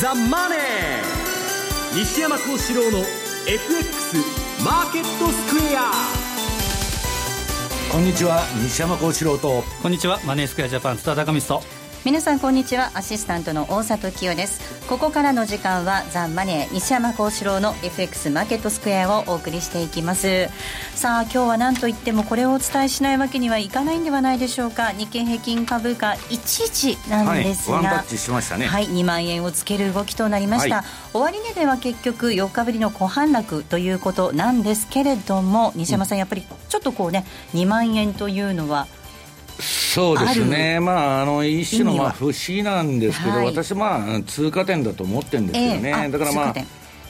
ザ・マネー」西山幸四郎の FX マーケットスクエア。こんにちは。西山幸四郎と。こんにちは。マネースクエアジャパン津田高光と皆さんこんにちは。アシスタントの大里清です。ここからの時間はザ・マネー西山幸四郎の FX マーケットスクエアをお送りしていきます。さあ今日は何といってもこれをお伝えしないわけにはいかないんではないでしょうか。日経平均株価一時なんですが、はい、ワンタッチしましたね。はい2万円をつける動きとなりました、はい、終値では結局4日ぶりの小反落ということなんですけれども西山さん、やっぱりちょっとこうね2万円というのはそうですね、まあ、あの一種のまあ節なんですけど、はい、私、まあ、通過点だと思ってるんですよね、えー、だからまあ、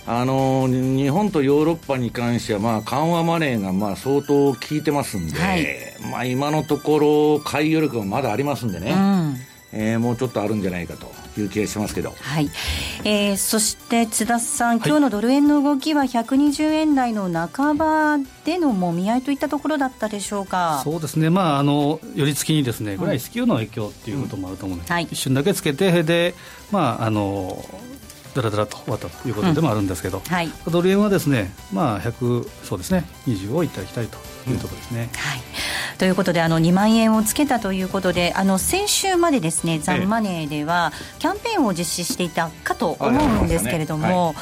あの日本とヨーロッパに関しては、まあ、緩和マネーがまあ相当効いてますんで、はい、まあ、今のところ、買い余力がまだありますんでね。うん。えー、もうちょっとあるんじゃないかという気がしますけど、はい。えー、そして津田さん、今日のドル円の動きは120円台の半ばでのもみ合いといったところだったでしょうか？そうですね、まあ、あの寄り付きにですね、これは S q の影響っていうこともあると思うので、うんはい、一瞬だけつけて、で、まあ、あのだらだらと終わったということでもあるんですけど、うんはい、ドル円はですね、まあ、100そうですね20をいただきたいというところですね。はい。ということであの2万円をつけたということであの先週までですねザンマネーではキャンペーンを実施していたかと思うんですけれども、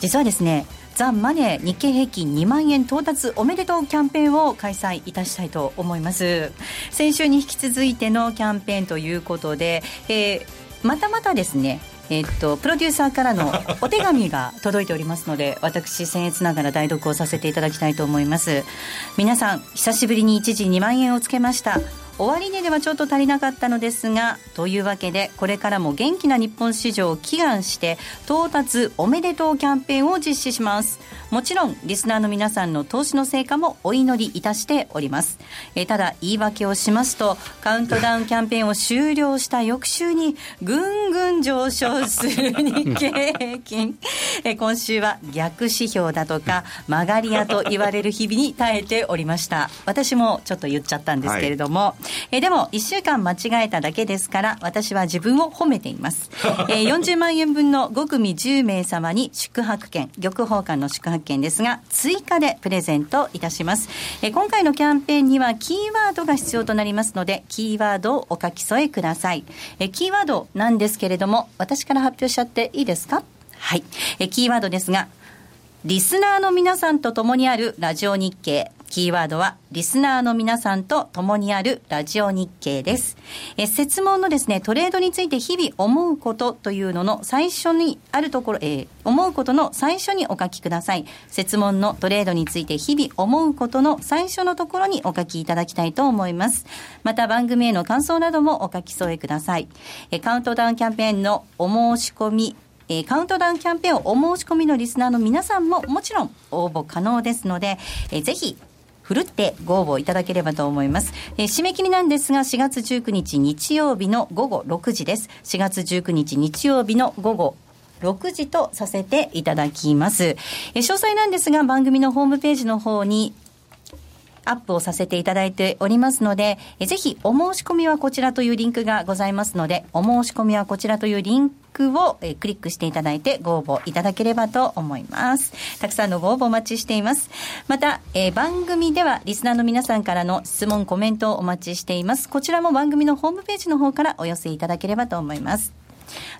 実はですねザ・マネー日経平均2万円到達おめでとうキャンペーンを開催いたしたいと思います。先週に引き続いてのキャンペーンということで、えー、またまたですねえっと、プロデューサーからのお手紙が届いておりますので私僭越ながら代読をさせていただきたいと思います。皆さん久しぶりに一時2万円をつけました。終値ではちょっと足りなかったのですがというわけでこれからも元気な日本市場を祈願して到達おめでとうキャンペーンを実施します。もちろんリスナーの皆さんの投資の成果もお祈りいたしております。えただ言い訳をしますとカウントダウンキャンペーンを終了した翌週にぐんぐん上昇する日経平均。え今週は逆指標だとか曲がり屋と言われる日々に耐えておりました。私もちょっと言っちゃったんですけれども、はい。えでも1週間間違えただけですから私は自分を褒めています、えー、40万円分の5組10名様に宿泊券玉宝館の宿泊券ですが追加でプレゼントいたします、えー、今回のキャンペーンにはキーワードが必要となりますのでキーワードをお書き添えください、えー、キーワードなんですけれども私から発表しちゃっていいですか？はい、えキーワードですがリスナーの皆さんと共にあるラジオ日経キーワードは、リスナーの皆さんと共にあるラジオ日経です。え、説問のですね、トレードについて日々思うことというのの最初にあるところ、えー、思うことの最初にお書きください。説問のトレードについて日々思うことの最初のところにお書きいただきたいと思います。また番組への感想などもお書き添えください。え、カウントダウンキャンペーンのお申し込み、え、カウントダウンキャンペーンをお申し込みのリスナーの皆さんももちろん応募可能ですので、えー、ぜひふるってご応募いただければと思います。えー、締め切りなんですが、4月19日日曜日の午後6時です。4月19日日曜日の午後6時とさせていただきます。え、詳細なんですが、番組のホームページの方にアップをさせていただいておりますので、ぜひお申し込みはこちらというリンクがございますので、お申し込みはこちらというリンクを、クリックしていただいてご応募いただければと思います。たくさんのご応募お待ちしています。また、え番組ではリスナーの皆さんからの質問、コメントをお待ちしています。こちらも番組のホームページの方からお寄せいただければと思います。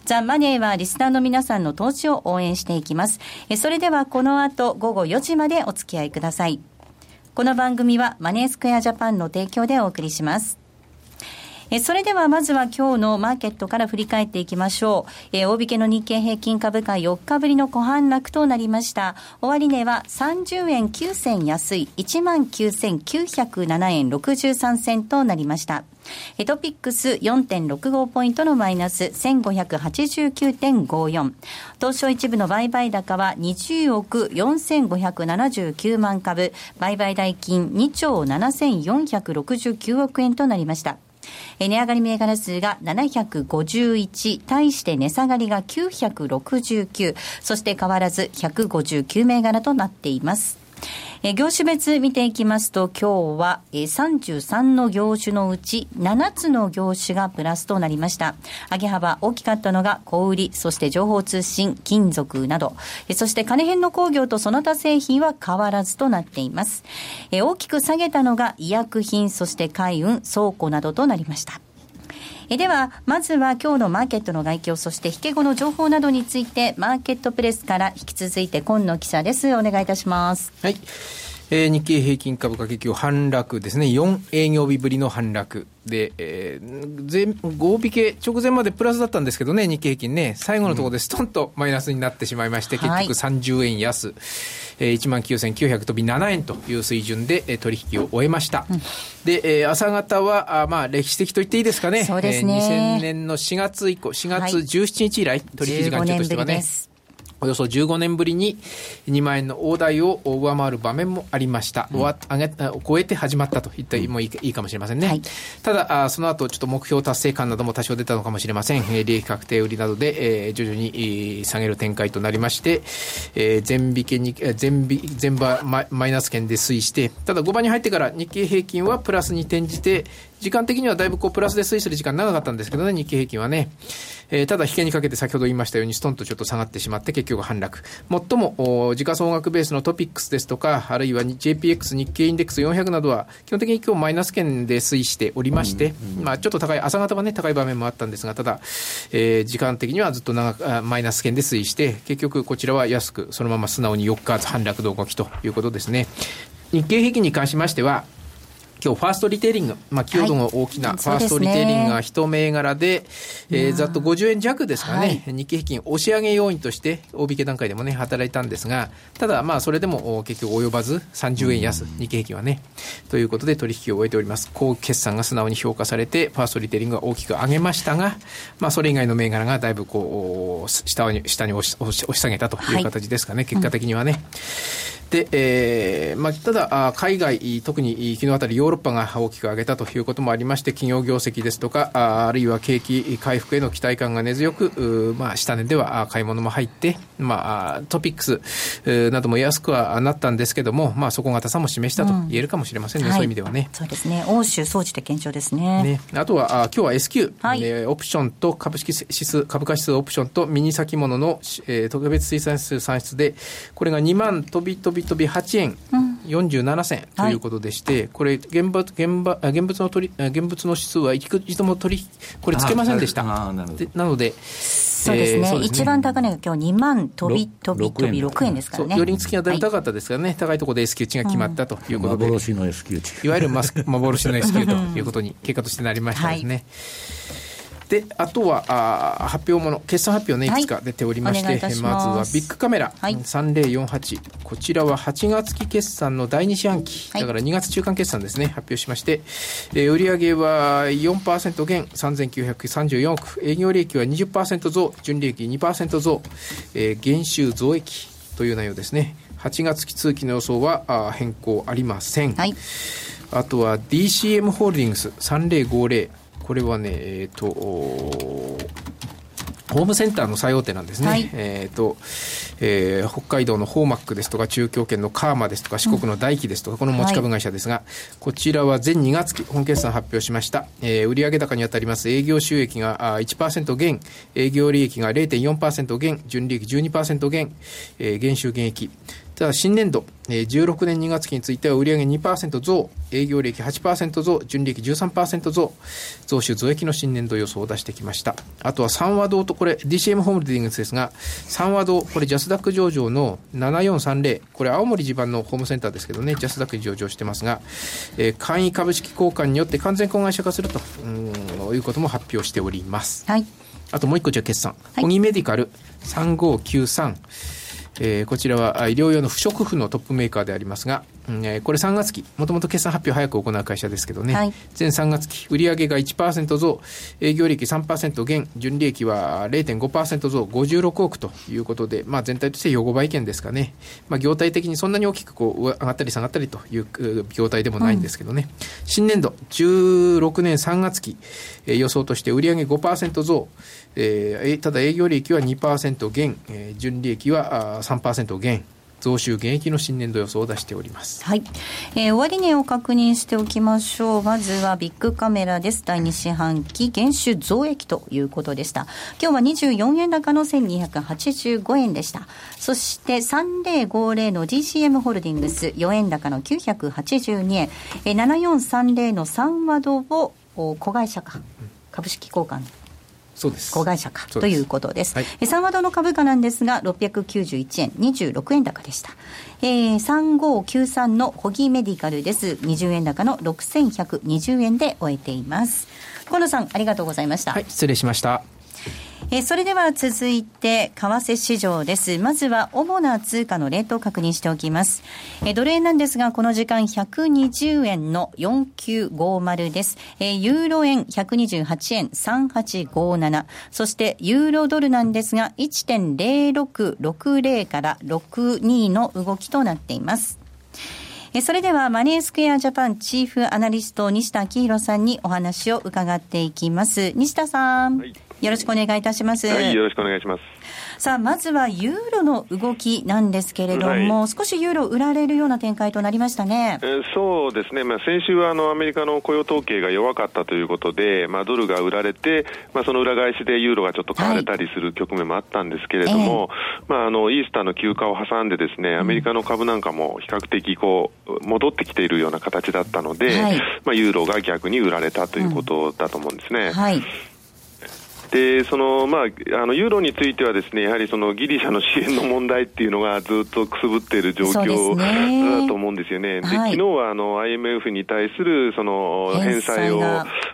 ザ・マネーはリスナーの皆さんの投資を応援していきます。それではこの後午後4時までお付き合いください。この番組はマネースクエアジャパンの提供でお送りします。えそれではまずは今日のマーケットから振り返っていきましょう。え大引けの日経平均株価4日ぶりの小反落となりました。終値は30円9銭安い19,907円63銭となりました。ヘトピックス4.65ポイントのマイナス1589.54。東証一部の売買高は20億4579万株、売買代金2兆7469億円となりました。値上がり銘柄数が751、対して値下がりが969、そして変わらず159銘柄となっています。え業種別見ていきますと、今日は、え33の業種のうち7つの業種がプラスとなりました。上げ幅大きかったのが小売り、そして情報通信、金属など、えそして金編の工業とその他製品は変わらずとなっています。え大きく下げたのが医薬品、そして海運、倉庫などとなりました。えでは、まずは今日のマーケットの外況、そして引け後の情報などについて、マーケットプレスから引き続いて今野記者です。お願いいたします。はい。えー、日経平均株価結局反落ですね。4営業日ぶりの反落。で、えー、合引け直前までプラスだったんですけどね、日経平均ね、最後のところでストンとマイナスになってしまいまして、うん、結局30円安、はい、えー、1万9900飛び7円という水準で、えー、取引を終えました。うん、で、えー、朝方は、あまあ、歴史的と言っていいですかね。そうですね。えー、2000年の4月以降、4月17日以来、はい、取引時間中としてはね。およそ15年ぶりに2万円の大台を上回る場面もありました。うん、上げ超えて始まったと言ってもいいいいかもしれませんね。はい、ただあ、その後ちょっと目標達成感なども多少出たのかもしれません。え利益確定売りなどで、えー、徐々に下げる展開となりまして、えー、全引けに、全全場ママイナス圏で推移して、ただ5番に入ってから日経平均はプラスに転じて、時間的にはだいぶこうプラスで推移する時間長かったんですけどね、日経平均はね。えー、ただ、引けにかけて先ほど言いましたように、ストンとちょっと下がってしまって、結局反落。最も、時価総額ベースのトピックスですとか、あるいは JPX 日経インデックス400などは、基本的に今日マイナス圏で推移しておりまして、まあちょっと高い、朝方はね、高い場面もあったんですが、ただ、えー、時間的にはずっと長く、マイナス圏で推移して、結局こちらは安く、そのまま素直に4日反落動きということですね。日経平均に関しましては、今日ファーストリテイリング、まあ、寄与度の大きなファーストリテイリングが一銘柄で、はい、えー、ざっと50円弱ですかね、はい、日経平均押し上げ要因として、大引け段階でもね、働いたんですが、ただ、まあ、それでも結局及ばず、30円安、日経平均はね、ということで取引を終えております。高決算が素直に評価されて、ファーストリテイリングが大きく上げましたが、まあ、それ以外の銘柄がだいぶこう、下に下に押し下げたという形ですかね、はい、結果的にはね。うんで、えーまあ、ただ、海外、特に昨日あたりヨーロッパが大きく上げたということもありまして、企業業績ですとか、ああるいは景気回復への期待感が根強く、まあ、下値では買い物も入って、まあ、トピックスなども安くはなったんですけども、まあ、底堅さも示したと言えるかもしれませんね、うん、そういう意味ではね。そうですね。欧州総じて堅調ですね。ねあとは、あ今日は S q、はい、えー、オプションと株式指数、株価指数オプションとミニ先物の、えー、特別水産指数算出で、これが2万飛び飛び飛び8円47銭ということでして、はい、これ現場現場現物の取り現物の指数は一度も取りこれつけませんでした。なのでそうですね、えー、ね。一番高値が今日2万飛び飛び飛び6円ですからね。寄り付きがだいぶ高かったですからね、はい、高いところで S q 値が決まったということで、うん、幻の S q 値。いわゆる幻の S q ということに、結果としてなりましたですね。はいであとはあ発表もの決算発表ねい。くつか出ておりまして、はい、ままずはビッグカメラ、はい、3048こちらは8月期決算の第2四半期、はい、だから2月中間決算ですね発表しまして、えー、売上は4%減3934億営業利益は20%増純利益2%増、えー、減収増益という内容ですね。8月期通期の予想はあ変更ありません、はい、あとは DCM ホールディングス3050これはね、えっ、ー、と、ホームセンターの最大手なんですね。はい、えっ、ー、と、えー、北海道のホーマックですとか、中京圏のカーマですとか、四国の大輝ですとか、この持ち株会社ですが、はい、こちらは全2月期、本決算発表しました。えー、売上高にあたります。営業収益が1%減、営業利益が0.4%減、純利益12%減、えー、減収減益。ただ新年度、えー、16年2月期については売上2%増、営業利益8%増、純利益13%増、増収増益の新年度予想を出してきました。あとは三和堂とこれ DCM ホールディングスですが、三和堂、これジャスダック上場の7430、これ青森地盤のホームセンターですけどね、ジャスダックに上場してますが、えー、簡易株式交換によって完全子会社化するということも発表しております。はい。あともう一個じゃ決算。はい、コギメディカル3593。えー、こちらは医療用の不織布のトップメーカーでありますが、えー、これ3月期、もともと決算発表早く行う会社ですけどね、はい、全3月期、売上が1%増、営業利益3%減、純利益は0.5%増、56億ということで、まあ、全体として横ばい圏ですかね、まあ、業態的にそんなに大きくこう上がったり下がったりという業態でもないんですけどね、うん、新年度、16年3月期、えー、予想として売上5%増、えー、ただ営業利益は2%減、えー、純利益は3%減、増収減益の新年度予想を出しております。はい。えー、終値を確認しておきましょう。まずはビッグカメラです。第2四半期減収増益ということでした。今日は24円高の1285円でした。そして3050の GCM ホールディングス4円高の982円。えー、7430の3ワードを子会社か。株式交換子会社かということです。はい、サンワドの株価なんですが、691円、26円高でした。えー、3593のホギーメディカルです。20円高の6120円で終えています。河野さん、ありがとうございました。はい、失礼しました。えそれでは続いて、為替市場です。まずは、主な通貨のレートを確認しておきます。えドル円なんですが、この時間120円の4950です。えユーロ円128円3857。そして、ユーロドルなんですが、1.0660から62の動きとなっています。それではマネースクエアジャパンチーフアナリスト西田明宏さんにお話を伺っていきます。西田さん。はいよろしくお願いいたします。はい、よろしくお願いします。さあ、まずはユーロの動きなんですけれども、はい、少しユーロ売られるような展開となりましたね。えー、そうですね。まあ、先週はあのアメリカの雇用統計が弱かったということで、まあ、ドルが売られて、まあ、その裏返しでユーロがちょっと買われたりする局面もあったんですけれども、はいえー、まあ、あの、イースターの休暇を挟んでですね、アメリカの株なんかも比較的こう、戻ってきているような形だったので、はい、まあ、ユーロが逆に売られたということだと思うんですね。うん、はいでそのまあ、あのユーロについてはですねやはりそのギリシャの支援の問題っていうのがずっとくすぶっている状況だと思うんですよね。で、はい、昨日はあの IMF に対するその返済を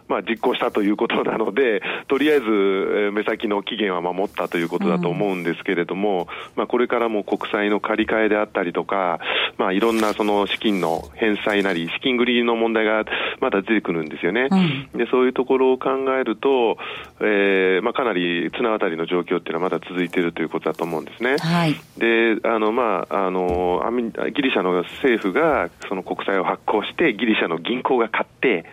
まあ実行したということなので、とりあえず目先の期限は守ったということだと思うんですけれども、うん、まあこれからも国債の借り換えであったりとか、まあいろんなその資金の返済なり資金繰りの問題がまだ出てくるんですよね。うん、でそういうところを考えると、えーえーまあ、かなり綱渡りの状況っていうのはまだ続いているということだと思うんですね。はい、であの、まあ、あのギリシャの政府がその国債を発行してギリシャの銀行が買って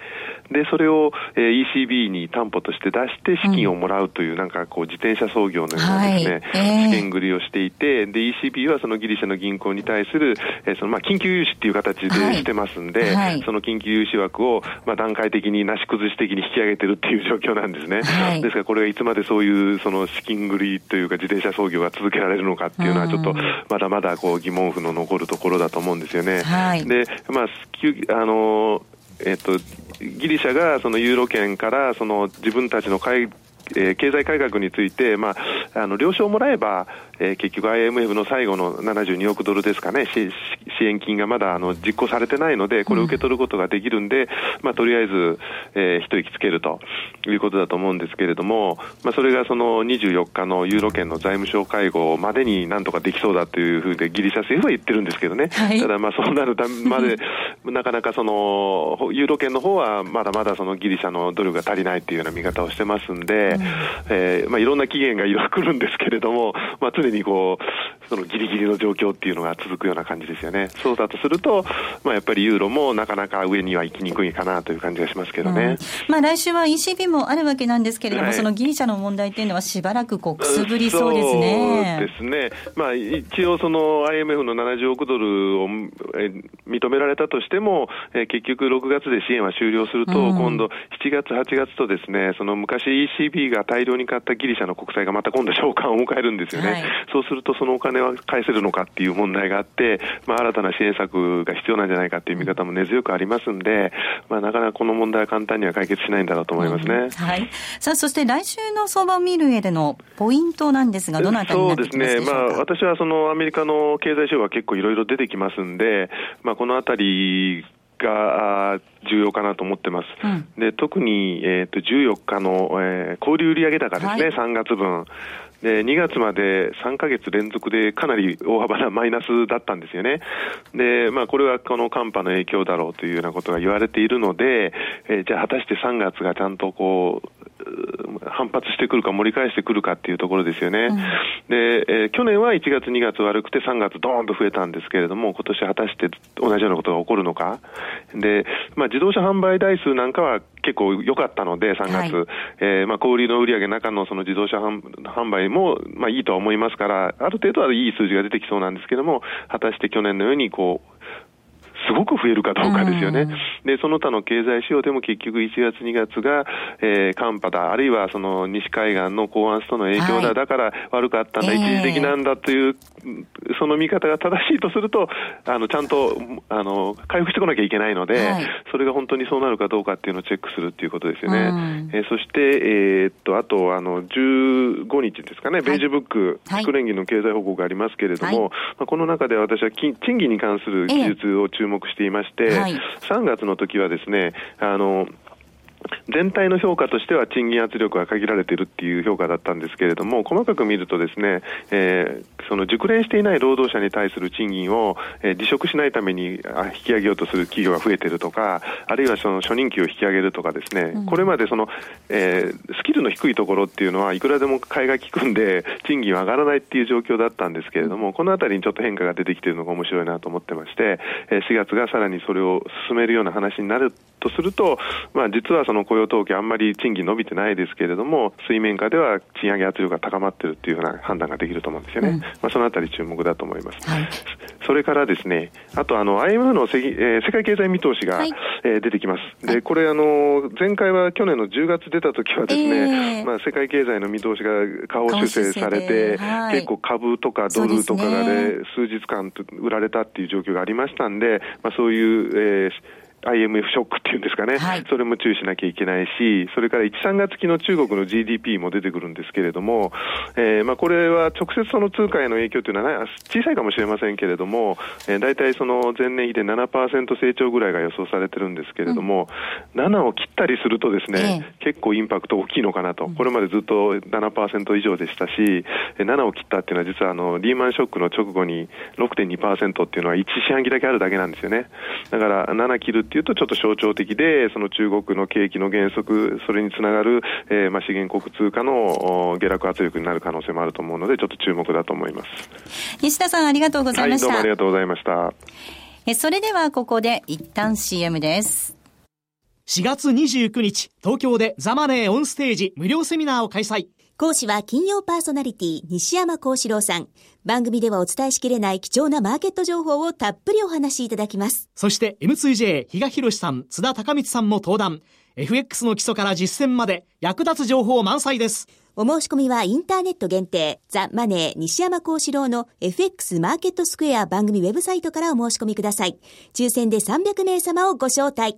でそれを、えー、ECB に担保として出して資金をもらうという、うん、なんかこう自転車操業のようなですね、はい。資金繰りをしていてで ECB はそのギリシャの銀行に対する、えーそのまあ、緊急融資っていう形でしてますんで、はい、その緊急融資枠を、まあ、段階的になし崩し的に引き上げてるっていう状況なんですね。はい、ですからこれがいつまでそういうその資金繰りというか自転車操業が続けられるのかっていうのはちょっとまだまだこう疑問符の残るところだと思うんですよね。はい、で、まあ、あのえっと、ギリシャがそのユーロ圏からその自分たちの海えー、経済改革について、まあ、あの了承をもらえば、えー、結局 IMF の最後の72億ドルですかね、支援金がまだあの実行されてないので、これを受け取ることができるんで、うん、まあ、とりあえず、えー、一息つけるということだと思うんですけれども、まあ、それがその24日のユーロ圏の財務省会合までになんとかできそうだというふうで、ギリシャ政府は言ってるんですけどね、はい、ただ、まあそうなるた まで、なかなかそのユーロ圏の方はまだまだそのギリシャのドルが足りないというような見方をしてますんで、うん、えー、まあ、いろんな期限がいろいろ来るんですけれども、まあ、常にこうそのギリギリの状況っていうのが続くような感じですよね。そうだとすると、まあ、やっぱりユーロもなかなか上には行きにくいかなという感じがしますけどね。うん、まあ、来週は ECB もあるわけなんですけれども、はい、そのギリシャの問題っていうのはしばらくこうくすぶりそうですね。そうですね。まあ、一応その IMF の70億ドルを認められたとしても、え結局6月で支援は終了すると、うん、今度7月、8月とですね、その昔 ECB が大量に買ったギリシャの国債がまた今度償還を迎えるんですよね。はい、そうするとそのお金は返せるのかっていう問題があって、まあ、新たな支援策が必要なんじゃないかっていう見方も根強くありますんで、まあ、なかなかこの問題は簡単には解決しないんだろうと思いますね。うん、はい。さあ、そして来週の相場を見る上でのポイントなんですが、どのあたりになってきますでしょうか？そうですね。まあ、私はそのアメリカの経済指標は結構いろいろ出てきますんで、まあ、このあたりが重要かなと思ってます。うん、で特に、えーと、14日の、えー、小売売上高ですね、はい、3月分。で、2月まで3ヶ月連続でかなり大幅なマイナスだったんですよね。で、まあ、これはこの寒波の影響だろうというようなことが言われているので、えー、じゃあ果たして3月がちゃんとこう、反発してくるか盛り返してくるかっていうところですよね。うん、で、えー、去年は1月2月悪くて3月ドーンと増えたんですけれども、今年果たして同じようなことが起こるのか。で、まあ自動車販売台数なんかは結構良かったので、3月、はい、えー、まあ、小売りの売上中のその自動車販売も、まあ、いいとは思いますから、ある程度はいい数字が出てきそうなんですけども、果たして去年のようにこうすごく増えるかどうかですよね。で、その他の経済指標でも結局1月2月が、えー、寒波だ、あるいはその西海岸の高圧との影響だ、はい、だから悪かったんだ、一時的なんだという、その見方が正しいとすると、あの、ちゃんと、あの、回復してこなきゃいけないので、はい、それが本当にそうなるかどうかっていうのをチェックするっていうことですよね。えー、そして、えー、っと、あと、あの、15日ですかね、ベージュブック、はい、連銀の経済報告がありますけれども、まあ、この中で私は賃金に関する記述を注目目していまして、はい、3月の時はですね、あの、全体の評価としては賃金圧力が限られているっていう評価だったんですけれども、細かく見るとですね、えー、その熟練していない労働者に対する賃金を、えー、離職しないために引き上げようとする企業が増えているとか、あるいはその初任給を引き上げるとかですね、うん、これまでその、えー、スキルの低いところっていうのはいくらでも買いが利くんで、賃金は上がらないっていう状況だったんですけれども、このあたりにちょっと変化が出てきているのが面白いなと思ってまして、え4月がさらにそれを進めるような話になるとすると、まあ、実はその雇用統計、あんまり賃金伸びてないですけれども、水面下では賃上げ圧力が高まっているというような判断ができると思うんですよね、うん、まあ、そのあたり注目だと思います。はい、それからですね、あとあの IMF のせ、えー、世界経済見通しが、はい、えー、出てきます。で、これあの、前回は去年の10月出た時はですね、えー、まあ、世界経済の見通しが下方修正されて、はい、結構株とかドルとかがね、数日間売られたっていう状況がありましたんで、まあ、そういう、えー IMF ショックっていうんですかね、はい、それも注意しなきゃいけないし、それから1、3月期の中国の GDP も出てくるんですけれども、えーまあ、これは直接その通貨への影響というのは小さいかもしれませんけれども、えー、大体その前年比で7%成長ぐらいが予想されてるんですけれども、うん、7を切ったりするとですね、えー、結構インパクト大きいのかなと、これまでずっと7%以上でしたし、7を切ったっていうのは実はあのリーマンショックの直後に6.2%っていうのは1四半期だけあるだけなんですよね。だから7切るっていうと、ちょっと象徴的で、その中国の景気の減速、それにつながる、えー、まあ資源国通貨の下落圧力になる可能性もあると思うので、ちょっと注目だと思います。西田さん、ありがとうございました。はい、どうもありがとうございました。えそれではここで一旦 CM です。4月29日、東京でザマネーオンステージ無料セミナーを開催。講師は金曜パーソナリティ西山幸四郎さん。番組ではお伝えしきれない貴重なマーケット情報をたっぷりお話しいただきます。そして M2J 比嘉博さん、津田隆光さんも登壇。FX の基礎から実践まで役立つ情報満載です。お申し込みはインターネット限定、ザ・マネー西山幸四郎の FX マーケットスクエア番組ウェブサイトからお申し込みください。抽選で300名様をご招待。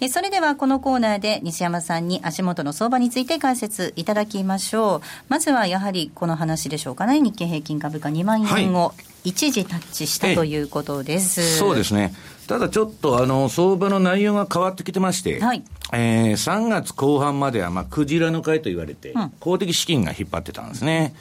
えそれではこのコーナーで西山さんに足元の相場について解説いただきましょう。まずはやはりこの話でしょうかね。日経平均株価2万円を一時タッチしたということです、そうですね。ただちょっとあの相場の内容が変わってきてまして、はい。えー、3月後半まではまあクジラの会と言われて、うん、公的資金が引っ張ってたんですね。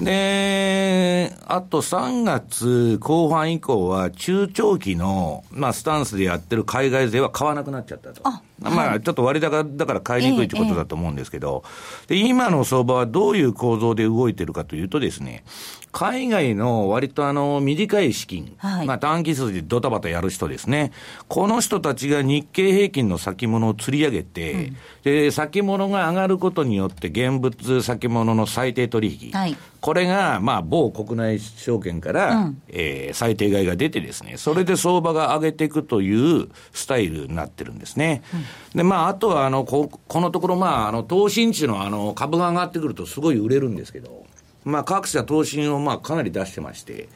で、あと3月後半以降は中長期の、まあ、スタンスでやってる海外勢は買わなくなっちゃったと。まあ、ちょっと割高だから買いにくいということだと思うんですけど、で、今の相場はどういう構造で動いてるかというとですね、海外の割とあの、短い資金、はい、まあ短期筋でドタバタやる人ですね。この人たちが日経平均の先物を釣り上げて、うん、で、先物が上がることによって現物先物の最低取引。はい、これが、まあ、某国内証券から、うん、えー、最低買いが出てですね、それで相場が上げていくというスタイルになってるんですね。うん、で、まあ、あとは、あの、こ、このところ、まあ、あの、投信地のあの、株が上がってくるとすごい売れるんですけど、まあ、各社投信をまあかなり出してまして、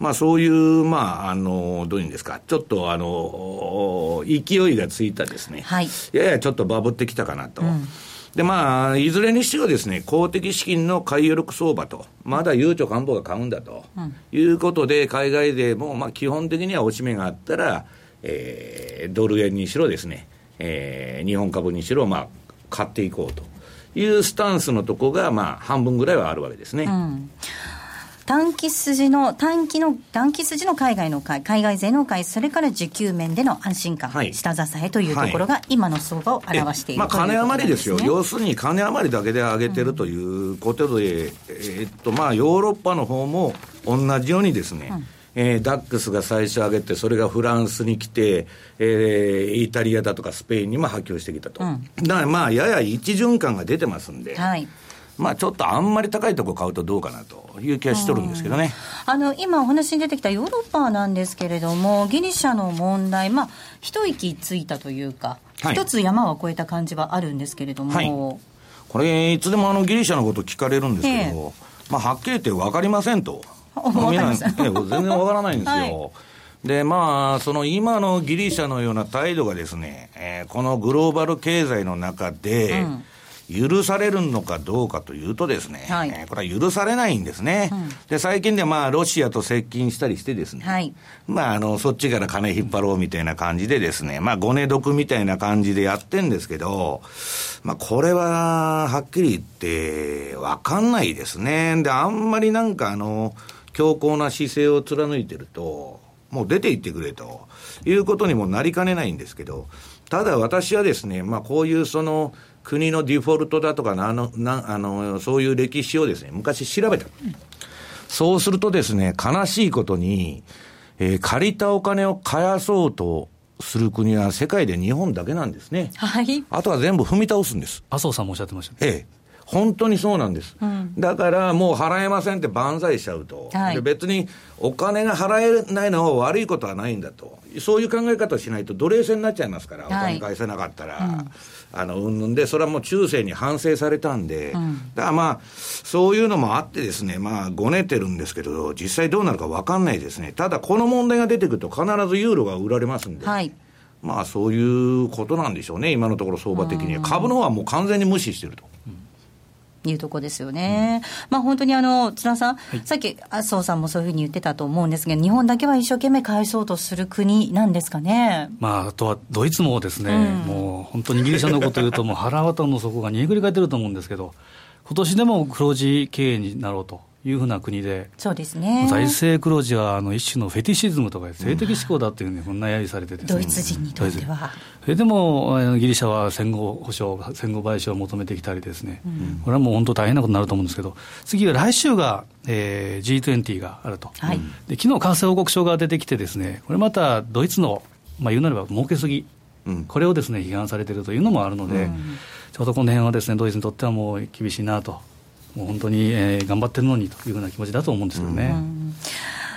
まあ、そういう、まあ、あの、どういうんですか、ちょっと、あの、勢いがついたですね、はい、ややちょっとバブってきたかなと。うんで、まあ、いずれにしてもですね、公的資金の買い力相場と、まだゆうちょ官房が買うんだと、うん、いうことで、海外でも、まあ、基本的には落ち目があったら、えー、ドル円にしろですね、えー、日本株にしろ、まあ、買っていこうというスタンスのとこが、まあ、半分ぐらいはあるわけですね。うん短期筋の、短期の、短期筋の海外の買い、海外税の買い、それから需給面での安心感、はい、下支えというところが、今の相場を表している、まあ、金余りですよ、要するに金余りだけで上げてるということで、うん、えー、っと、まあ、ヨーロッパの方も同じようにですね、うん。えー、ダックスが最初上げて、それがフランスに来て、えー、イタリアだとかスペインにも波及してきたと、うん、だからまあ、やや一循環が出てますんで。はいまあ、ちょっとあんまり高いところ買うとどうかなという気はしとるんですけどね、あの今、お話に出てきたヨーロッパなんですけれども、ギリシャの問題、まあ、一息ついたというか、はい、一つ山は越えた感じはあるんですけれども、はい、これ、いつでもあのギリシャのこと聞かれるんですけど、まあ、はっきり言って分かりませんと、全然分からないんですよ。はい。で、まあ、その今のギリシャのような態度がですね、えー、このグローバル経済の中で、うん許されるのかどうかというとですね、はい、えー、これは許されないんですね。うん、で、最近でまあ、ロシアと接近したりしてですね、はい、まあ、あの、そっちから金引っ張ろうみたいな感じでですね、まあ、ごね毒みたいな感じでやってんですけど、まあ、これは、はっきり言って、わかんないですね。で、あんまりなんかあの、強硬な姿勢を貫いてると、もう出て行ってくれということにもなりかねないんですけど、ただ私はですね、まあこういうその国のディフォルトだとかなのなあの、そういう歴史をですね、昔調べた。そうするとですね、悲しいことに、えー、借りたお金を返そうとする国は世界で日本だけなんですね。はい。あとは全部踏み倒すんです。麻生さんもおっしゃってました、ね。ええ。本当にそうなんです、うん、だからもう払えませんって万歳しちゃうと、はい、で別にお金が払えないのは悪いことはないんだと、そういう考え方をしないと奴隷制になっちゃいますから、お金返せなかったら、はいあのうんぬんで、それはもう中世に反省されたんで、うん、だからまあ、そういうのもあってですね、まあ、ごねてるんですけど、実際どうなるか分かんないですね、ただ、この問題が出てくると、必ずユーロが売られますんで。はいまあそういうことなんでしょうね、今のところ相場的には。株の方はもう完全に無視してると。いうとこですよね。うん、まあ本当にあの、津田さん、はい、さっき麻生さんもそういうふうに言ってたと思うんですけど、日本だけは一生懸命返そうとする国なんですかね？まあ、あとはドイツもですね、うん、もう本当にギリシャのこと言うと、もう腹渡の底が煮えくり返ってると思うんですけど、今年でも黒字経営になろうと。いうふうな国で、そうですね、財政黒字はあの一種のフェティシズムとか性的思考だっていうふうにこんな揶揄されてて、ドイツ人にとっては。それでもギリシャは戦後保障、戦後賠償を求めてきたりですね、うん、これはもう本当大変なことになると思うんですけど、次は来週が、えー、G20 があると、はい、で昨日為替報告書が出てきてですね、これまたドイツの、まあ、言うなれば儲けすぎ、うん、これをですね批判されているというのもあるので、うん、ちょうどこの辺はですねドイツにとってはもう厳しいなともう本当に、えー、頑張ってるのにというふうな気持ちだと思うんですけどね。うん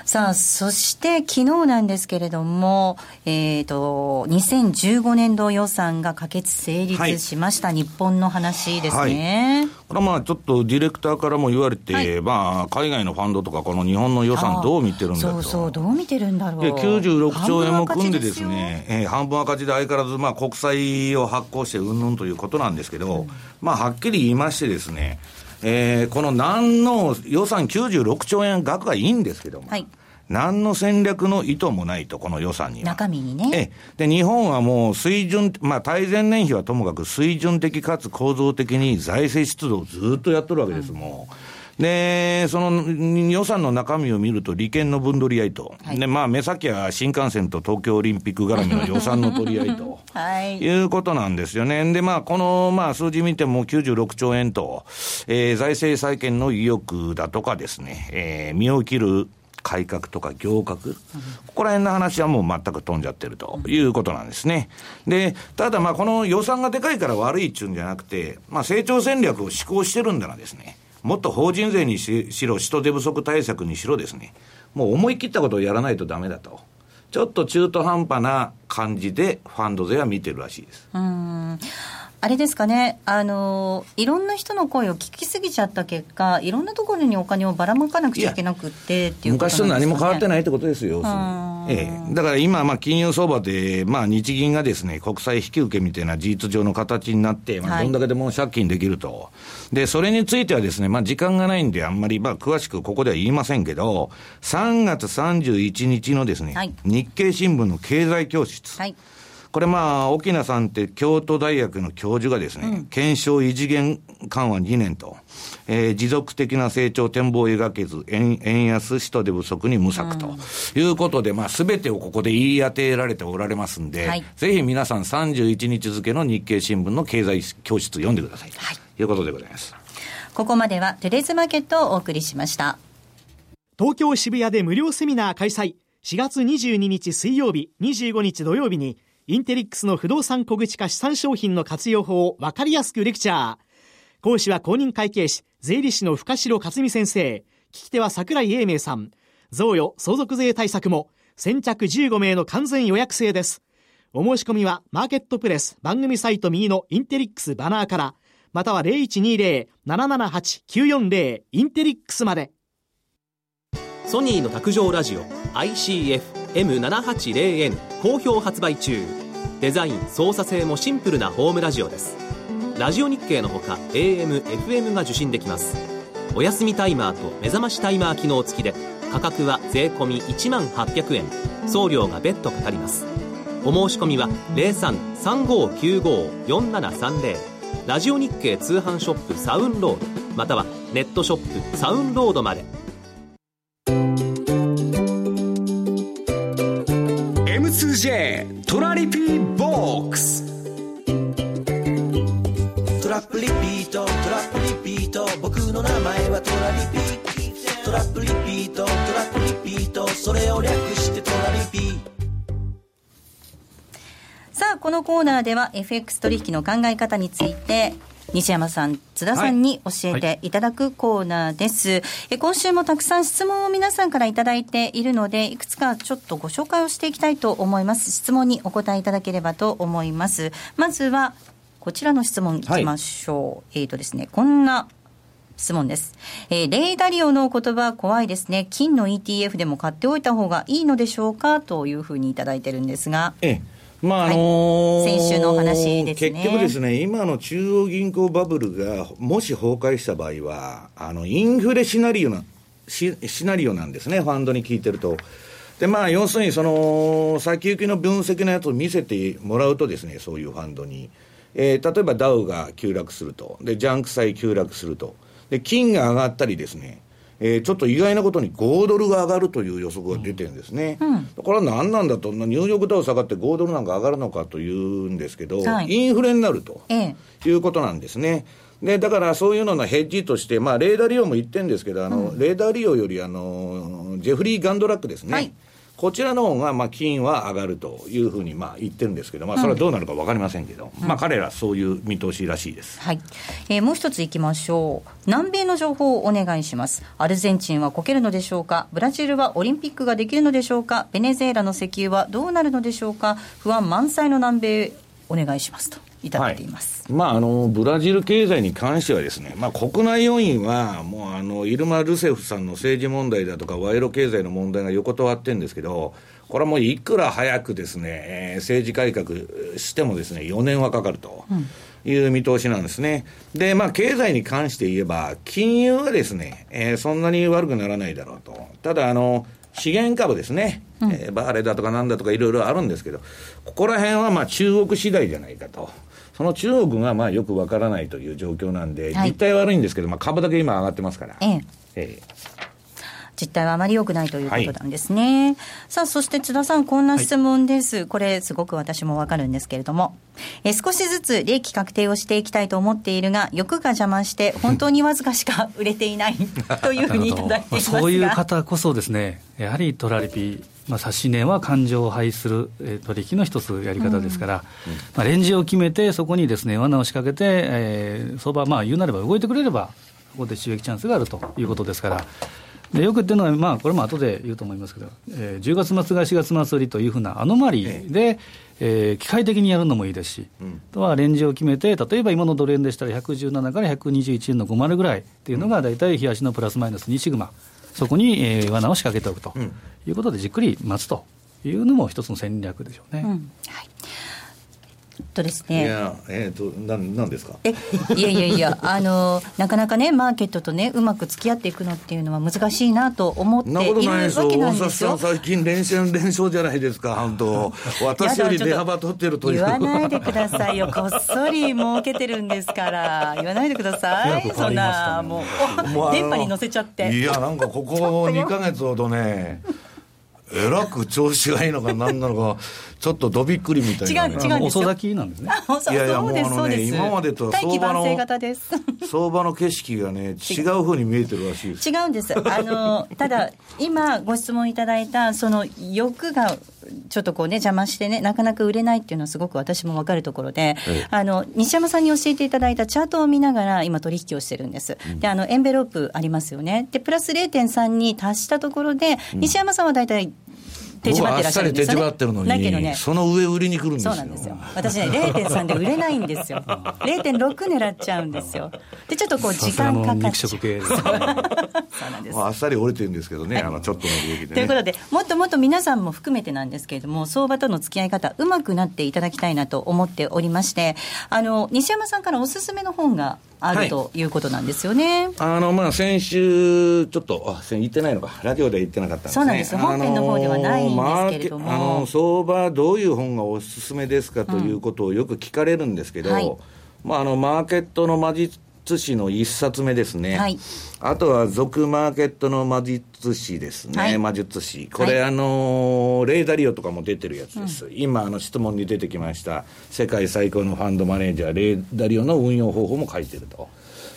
さあ、そして昨日なんですけれども、えっ、ー、と、2015年度予算が可決成立しました、はい、日本の話ですね。はい、これはまあちょっとディレクターからも言われて、はい、まあ海外のファンドとかこの日本の予算どう見てるんだと。そうそう、どう見てるんだろう。で、96兆円も組んでですね、えー、半分赤字で相変わらずまあ国債を発行してうんぬんということなんですけど、うん、まあはっきり言いましてですね、えー、この何の予算96兆円額がいいんですけども、はい、何の戦略の意図もないと、この予算には。中身にね。えで、日本はもう水準、まあ、対前年比はともかく水準的かつ構造的に財政出動をずっとやっとるわけです、うん、もう。で、その予算の中身を見ると、利権の分取り合いと、はい、でまあ、目先は新幹線と東京オリンピック絡みの予算の取り合いと、はい、いうことなんですよね。で、まあ、この、まあ、数字見ても96兆円と、えー、財政再建の意欲だとかですね、えー、身を切る改革とか行革、ここら辺の話はもう全く飛んじゃってるということなんですね。で、ただまあこの予算がでかいから悪いっちゅうんじゃなくて、まあ成長戦略を施行してるんだらですね、もっと法人税にしろ、人手不足対策にしろですね、もう思い切ったことをやらないとだめだと。ちょっと中途半端な感じでファンド税は見てるらしいです。うん。あれですかね、あのいろんな人の声を聞きすぎちゃった結果、いろんなところにお金をばらまかなくちゃいけなくてっていう、ね、昔と何も変わってないってことですよ、ええ、だから今、まあ、金融相場で、まあ、日銀がですね、国債引き受けみたいな事実上の形になって、まあ、どんだけでも借金できると。はい、で、それについてはですね、まあ、時間がないんで、あんまり、まあ、詳しくここでは言いませんけど、3月31日のですね、はい、日経新聞の経済教室。はいこれまあ、沖縄さんって京都大学の教授がですね、うん、検証異次元緩和2年と、えー、持続的な成長展望を描けず、円円安、人手不足に無策ということで、まあ、すべてをここで言い当てられておられますんで、はい、ぜひ皆さん31日付の日経新聞の経済教室読んでください。はい。ということでございます。ここまではテレズマーケットをお送りしました。東京渋谷で無料セミナー開催。4月22日水曜日、25日土曜日に、インテリックスの不動産小口化資産商品の活用法を分かりやすくレクチャー。講師は公認会計士、税理士の深城克美先生。聞き手は桜井英明さん。贈与、相続税対策も、先着15名の完全予約制です。お申し込みは、マーケットプレス番組サイト右のインテリックスバナーから、または0120-778-940インテリックスまで。ソニーの卓上ラジオ ICF M780N 好評発売中。デザイン操作性もシンプルなホームラジオです。ラジオ日経のほか AM、FM が受信できます。お休みタイマーと目覚ましタイマー機能付きで価格は税込1万800円。送料が別途かかります。お申し込みは0335954730ラジオ日経通販ショップサウンロードまたはネットショップサウンロードまで。の名前はトラリピトラップリピートトラップリピートそれを略してトラリピさあこのコーナーでは FX 取引の考え方について西山さん、津田さんに教えていただくコーナーです。はいはい、今週もたくさん質問を皆さんからいただいているので、いくつかちょっとご紹介をしていきたいと思います。質問にお答えいただければと思います。まずは、こちらの質問いきましょう。はい、えっ、ー、とですね、こんな質問です。えー、レイダリオの言葉怖いですね。金の ETF でも買っておいた方がいいのでしょうかというふうにいただいてるんですが。ええまああのーはい、先週の話ですね結局ですね、今の中央銀行バブルがもし崩壊した場合は、あのインフレシナリオなシシナリオなんですね、ファンドに聞いてると。でまあ、要するにその先行きの分析のやつを見せてもらうとですね、そういうファンドに。えー、例えばダウが急落すると、でジャンク債急落すると、で金が上がったりですね、えー、ちょっと意外なことに5ドルが上がるという予測が出てるんですね。うん、これは何なんだと、ニューヨークダウ下がって5ドルなんか上がるのかというんですけど、はい、インフレになると、いうことなんですね。で、だからそういうののヘッジとして、まあ、レーダー利用も言ってるんですけど、あの、うん、レーダー利用より、あの、ジェフリー・ガンドラックですね。はいこちらの方がまが、金は上がるというふうにまあ言ってるんですけど、まあ、それはどうなるか分かりませんけど、うん、まあ、彼らそういう見通しらしいです、はい。えー、もう一ついきましょう、南米の情報をお願いします。アルゼンチンはこけるのでしょうか、ブラジルはオリンピックができるのでしょうか、ベネズエラの石油はどうなるのでしょうか、不安満載の南米、お願いしますと。いただいています、はい、まあ、あのブラジル経済に関してはですね、まあ、国内要因は、もうあのイルマ・ルセフさんの政治問題だとか、賄賂経済の問題が横たわってるんですけど、これはもういくら早くですね、えー、政治改革してもですね、4年はかかると。いう見通しなんですね。で、まあ、経済に関して言えば、金融はですね、えー、そんなに悪くならないだろうと。ただ、あの、資源株ですね、うん、えー、バーレだとかなんだとかいろいろあるんですけど、ここら辺はまあ中国次第じゃないかと。その中国がまあよくわからないという状況なんで、実態悪いんですけど、まあ、株だけ今上がってますから。ええ。ええ。実態はあまり良くないということなんですね。はい、さあ、そして津田さん、こんな質問です。はい、これ、すごく私もわかるんですけれども、え少しずつ利益確定をしていきたいと思っているが、欲が邪魔して、本当にわずかしか 売れていないというふうにいただいていますが。そういう方こそですね、やはりトラリピまあ、指値は感情を排する、えー、取引の一つやり方ですから、うん、まあ、レンジを決めて、そこにですね罠を仕掛けて、えー、相場、まあ、言うなれば動いてくれれば、ここで収益チャンスがあるということですから。でよく言ってるのは、まあ、これも後で言うと思いますけど、えー、10月末が4月末売りというふうなアノマリーで、えー、機械的にやるのもいいですし、うん、とはレンジを決めて、例えば今のドル円でしたら117から121円の50ぐらいっていうのが、大体日足のプラスマイナス2シグマ、そこに、えー、罠を仕掛けておくということで、じっくり待つというのも一つの戦略でしょうね。うん、はいとですね。いや、えっ、ー、と、なん、なんですか？え、いやいやいや、あの、なかなかね、マーケットとね、うまく付き合っていくのっていうのは難しいなと思っているわけなんですよ。最近連戦連勝じゃないですか、本当。私より値幅取ってるという。言わないでくださいよ、こっそり儲けてるんですから。言わないでください。そんな、もう、電波に乗せちゃって。いや、なんかここ2か月ほどね。えらく調子がいいのか何なのかちょっとどびっくりみたいな、ね、違う違う遅咲きなんですね。いやいやもうあのね 今までと相場の相場の景色がね違うふうに見えてるらしい違うんです。あのただ今ご質問いただいたその欲がちょっとこうね邪魔してねなかなか売れないっていうのはすごく私も分かるところで、あの西山さんに教えていただいたチャートを見ながら今取引をしてるんです、うん、であのエンベロープありますよね。でプラス0.3に達したところで、西山さんは大体手締まってらっしゃるんですよ、ね、手締まってるのに、だけどね、その上売りに来るんですよ。そうなんですよ。私ね、0.3で売れないんですよ。0.6狙っちゃうんですよ。で、ちょっとこう、時間かかっちゃう。そうなんです。あっさり折れてるんですけどね、あの、ちょっとの利益で、ね、ということで、もっともっと皆さんも含めてなんですけれども、相場との付き合い方、うまくなっていただきたいなと思っておりまして、あの、西山さんからおすすめの本がある、ということなんですよね。あの、まあ、先週、ちょっと、あ、言ってないのか、ラジオで言ってなかったんですね。そうなんです。本編の方ではないんですけれども。あの、相場、どういう本がおすすめですかということをよく聞かれるんですけど、うんはい、まあ、あの、マーケットの魔術師の一冊目ですね。はい、あとは、俗マーケットの魔術師ですね。はい、魔術師。これ、はい、あの、レーダリオとかも出てるやつです。うん、今、あの、質問に出てきました。世界最高のファンドマネージャー、レーダリオの運用方法も書いてると。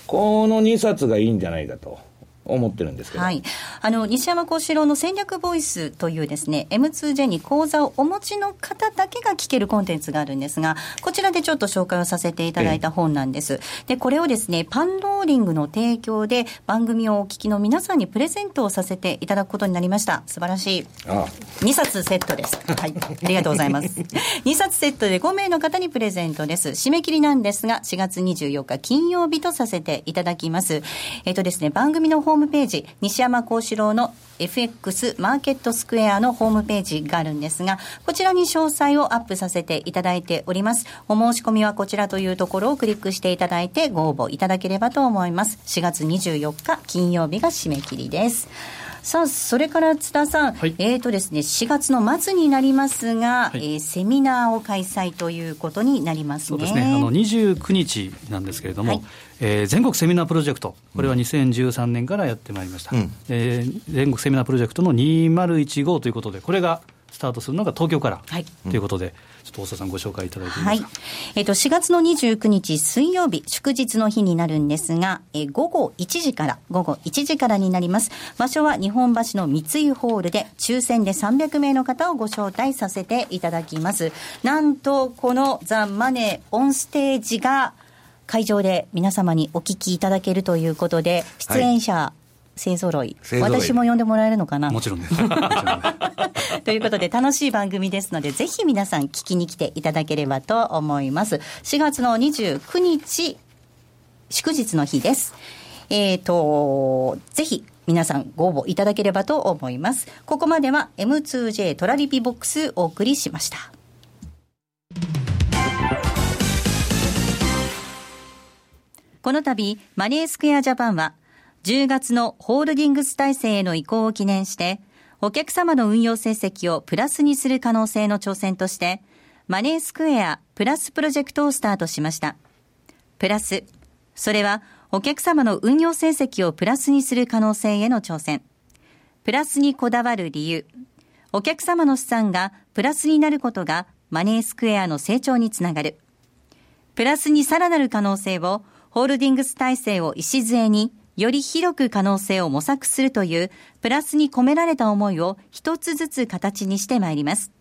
この2冊がいいんじゃないかと。思ってるんですけど、はい、あの西山幸四郎の戦略ボイスというですね M2J に講座をお持ちの方だけが聞けるコンテンツがあるんですがこちらでちょっと紹介をさせていただいた本なんです。でこれをですねパンローリングの提供で番組をお聞きの皆さんにプレゼントをさせていただくことになりました。素晴らしい。ああ。2冊セットです。はい。ありがとうございます。2冊セットで5名の方にプレゼントです。締め切りなんですが4月24日金曜日とさせていただきます。えっ、とですね番組のホームページ、西山幸四郎の FX マーケットスクエアのホームページがあるんですが、こちらに詳細をアップさせていただいております。お申し込みはこちらというところをクリックしていただいてご応募いただければと思います。4月24日金曜日が締め切りです。さあ、それから津田さん、はい、えっ、ー、とですね、4月の末になりますが、はい、えー、セミナーを開催ということになりますね。そうですね。あの、29日なんですけれども、はい、えー、全国セミナープロジェクト、これは2013年からやってまいりました。うん、えー、全国セミナープロジェクトの2015ということで、これがスタートするのが東京から、はい、ということで、ちょっと大沢さんご紹介いただいて。はい。えっ、ー、と、4月の29日水曜日、祝日の日になるんですが、えー、午後1時から、午後1時からになります。場所は日本橋の三井ホールで、抽選で300名の方をご招待させていただきます。なんと、このザ・マネーオンステージが、会場で皆様にお聞きいただけるということで、出演者、はい勢ぞろい。私も呼んでもらえるのかな？もちろんです。ということで楽しい番組ですので、ぜひ皆さん聞きに来ていただければと思います。4月の29日、祝日の日です。えっ、ー、と、ぜひ皆さんご応募いただければと思います。ここまでは M2J トラリピボックスお送りしました。この度、マネースクエアジャパンは10月のホールディングス体制への移行を記念して、お客様の運用成績をプラスにする可能性の挑戦として、マネースクエアプラスプロジェクトをスタートしました。プラス、それはお客様の運用成績をプラスにする可能性への挑戦。プラスにこだわる理由。お客様の資産がプラスになることがマネースクエアの成長につながる。プラスにさらなる可能性をホールディングス体制を礎により広く可能性を模索するというプラスに込められた思いを一つずつ形にしてまいります。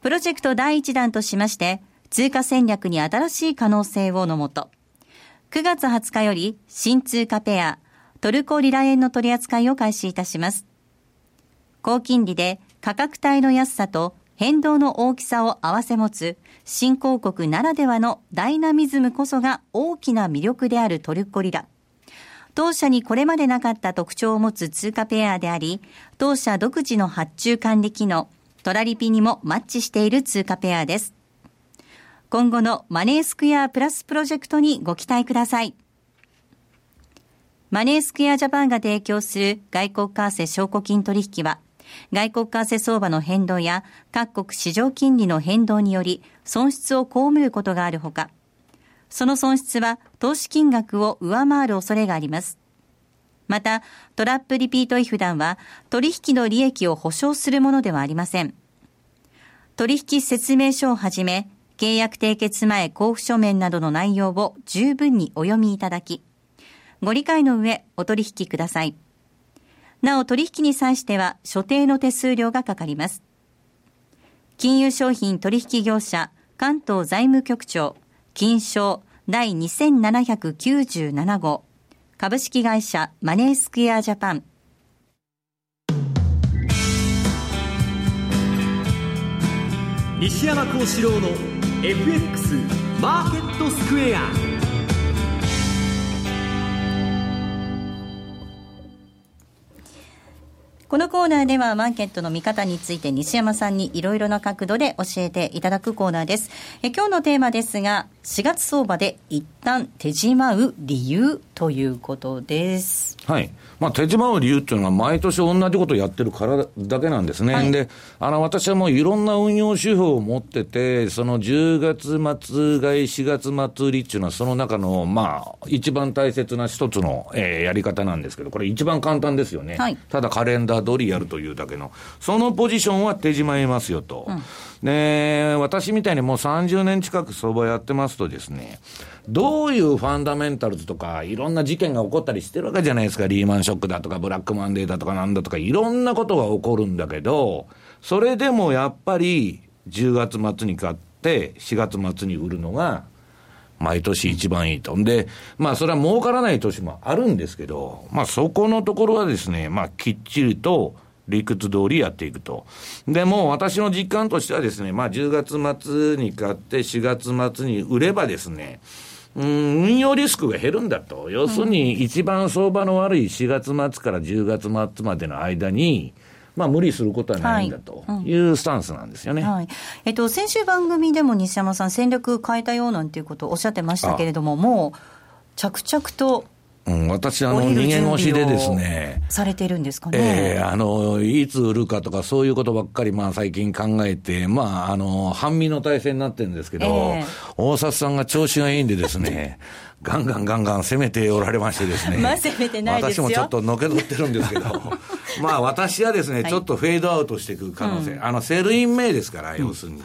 プロジェクト第1弾としまして、通貨戦略に新しい可能性をのもと、9月20日より新通貨ペア、トルコリラ円の取り扱いを開始いたします。高金利で価格帯の安さと変動の大きさを併せ持つ新興国ならではのダイナミズムこそが大きな魅力であるトルコリラ。当社にこれまでなかった特徴を持つ通貨ペアであり、当社独自の発注管理機能、トラリピにもマッチしている通貨ペアです。今後のマネースクエアプラスプロジェクトにご期待ください。マネースクエアジャパンが提供する外国為替証拠金取引は、外国為替相場の変動や各国市場金利の変動により損失を被ることがあるほか、その損失は投資金額を上回る恐れがあります。また、トラップリピート違反団は取引の利益を保証するものではありません。取引説明書をはじめ、契約締結前交付書面などの内容を十分にお読みいただき、ご理解の上お取引ください。なお取引に際しては所定の手数料がかかります。金融商品取引業者関東財務局長金賞第2797号。株式会社マネースクエアジャパン。西山幸四郎の FX マーケットスクエア。このコーナーではマーケットの見方について西山さんにいろいろな角度で教えていただくコーナーです。え今日のテーマですが、4月相場で一旦手じまう理由ということです。はい。まあ、手じまう理由っていうのは、毎年同じことをやってるからだけなんですね。はい、で、あの、私はもういろんな運用指標を持ってて、その10月末買い、4月末売りっていうのは、その中の、まあ、一番大切な一つの、えー、やり方なんですけど、これ一番簡単ですよね。はい、ただカレンダー通りやるというだけの。そのポジションは手じまいますよと。うんで、私みたいにもう30年近く相場やってますとですね、どういうファンダメンタルズとか、いろんな事件が起こったりしてるわけじゃないですか。リーマンショックだとか、ブラックマンデーだとかなんだとか、いろんなことが起こるんだけど、それでもやっぱり10月末に買って、4月末に売るのが、毎年一番いいと。で、まあそれは儲からない年もあるんですけど、まあそこのところはですね、まあきっちりと、理屈通りやっていくと。で、も私の実感としてはですね、まあ10月末に買って4月末に売ればですね、うん、運用リスクが減るんだと。要するに、一番相場の悪い4月末から10月末までの間に、まあ、無理することはないんだとい。うスタンスなんですよね、はい、えっと、先週番組でも西山さん、戦略変えたようなんていうことをおっしゃってましたけれども、もう着々とうん、私、あの、逃げ腰でですね。されてるんですかね。ええー、あの、いつ売るかとか、そういうことばっかり、まあ、最近考えて、まあ、あの、半身の体制になってるんですけど、えー、大橋さんが調子がいいんでですね、ガンガンガンガン攻めておられましてですね。まあ、攻めてないですよ私もちょっとのけぞってるんですけど、まあ、私はですね、ちょっとフェードアウトしていく可能性、うん、あの、 Sell in May ですから、要するに。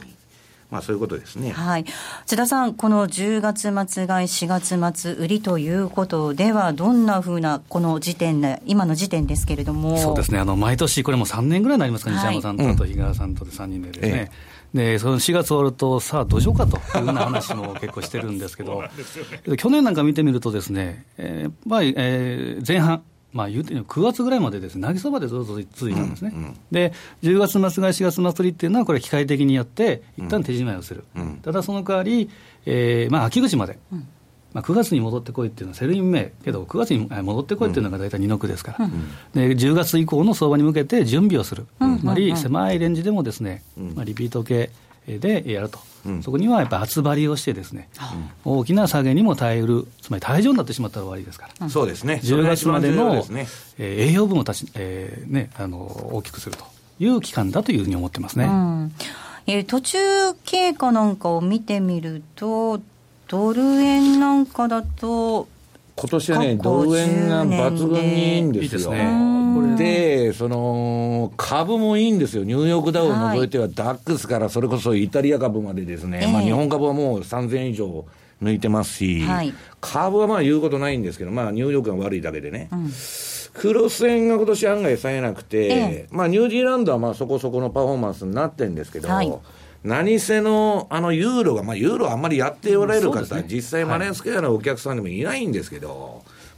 まあ、そういうことですね。はい。津田さん、この10月末買い、4月末売りということでは、どんなふうな、この時点で、今の時点ですけれども。そうですね。あの、毎年、これも3年ぐらいになりますか、西山さんと日川さんとで3人でですね。ええでその4月終わると、さあ、どうしようかというような話も結構してるんですけど、ね、去年なんか見てみるとですね、えーまあえー、前半、まあ、言うて9月ぐらいまでですね、投げそばでずっと続いたんですね、うんうん、で10月末買い、4月末りっていうのは、これ、機械的にやって、一旦手締まいをする、うん、ただその代わり、えーまあ、秋口まで、うん。まあ、9月に戻ってこいっていうのはセルイン名けど、9月に戻ってこいっていうのが大体2の句ですから、うん、で10月以降の相場に向けて準備をする、うん、つまり狭いレンジでもですね、まあ、リピート系でやると。そこにはやっぱり厚張りをしてですね、大きな下げにも耐えうる、つまり退場になってしまったら終わりですから、そうですね。10月までの、ね。えー、栄養分をたち、えーね、あの大きくするという期間だというふうに思ってますね、うん。えー、途中経過なんかを見てみると、ドル円なんかだと、今年はね、ドル円が抜群にいいんですよ。いいですね、で、その株もいいんですよ、ニューヨークダウを除いては、ダックスからそれこそイタリア株までですね、まあ、日本株はもう3000円以上抜いてますし、はい、株はまあ言うことないんですけど、まあ、ニューヨークが悪いだけでね。うん。クロス円が今年案外冴えなくて、えまあ、ニュージーランドはまあそこそこのパフォーマンスになってるんですけど、はい、何せの、あの、ユーロが、まあ、ユーロあんまりやっておられる方、ね、実際マネースクエアのお客さんでもいないんですけど、はい、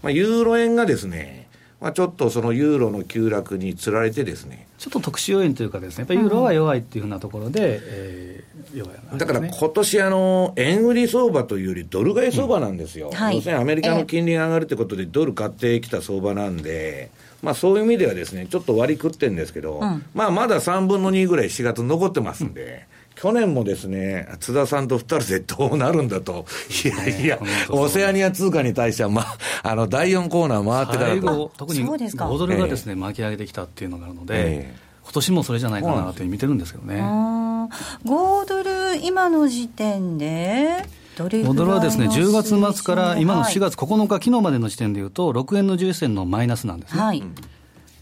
まあ、ユーロ円がですね、まあ、ちょっとそのユーロの急落につられてですね。ちょっと特殊要因というかですね、やっぱりユーロは弱いっていうふうなところで、うん、えー、弱い、ね、だから今年あの円売り相場というよりドル買い相場なんですよ、うん。はい、要するにアメリカの金利が上がるということで、ドル買ってきた相場なんで、まあ、そういう意味ではですね、ちょっと割り食ってるんですけど、うん、まあ、まだ3分の2ぐらい4月残ってますんで、去年もですね、津田さんと二人でどうなるんだと、いやいや、オセアニア通貨に対しては、まあ、あの第4コーナー回ってから。と。特に5ドルがですね、巻き上げてきたっていうのがあるので、えー、今年もそれじゃないかなと見てるんですけどね。5ドル、今の時点で、5ドルはですね、10月末から今の4月9日、昨日までの時点でいうと、6円の11銭のマイナスなんですね。はい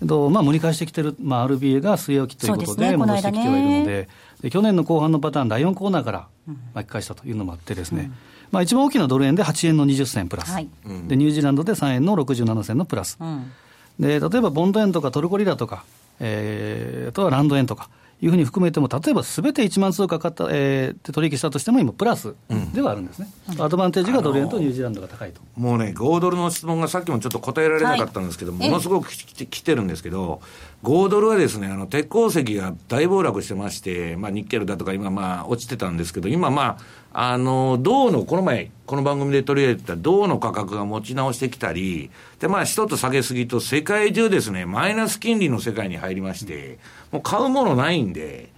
とまあ、盛り返してきてる、まあ、RBA が据え置きということで、戻してきてはいるので、で去年の後半のパターン、第4コーナーから巻き返したというのもあってですね、うん、まあ、一番大きなドル円で8円の20銭プラス、はい、でニュージーランドで3円の67銭のプラス、うん、で例えばボンド円とかトルコリラとか、えー、あとはランド円とか、いうふうに含めても、例えばすべて1万通貨買った、えー、取引したとしても、今、プラスではあるんですね、うん、アドバンテージがドル円とニュージーランドが高いと。もうね、5ドルの質問がさっきもちょっと答えられなかったんですけど、はい、ものすごく来てるんですけど、5ドルはですね、あの鉄鉱石が大暴落してまして、まあ、ニッケルだとか、今、まあ、落ちてたんですけど、今、まあ、あの銅の、この前、この番組で取り上げた銅の価格が持ち直してきたり、で、まあ、一つ下げすぎと、世界中ですね、マイナス金利の世界に入りまして、もう買うものないんで、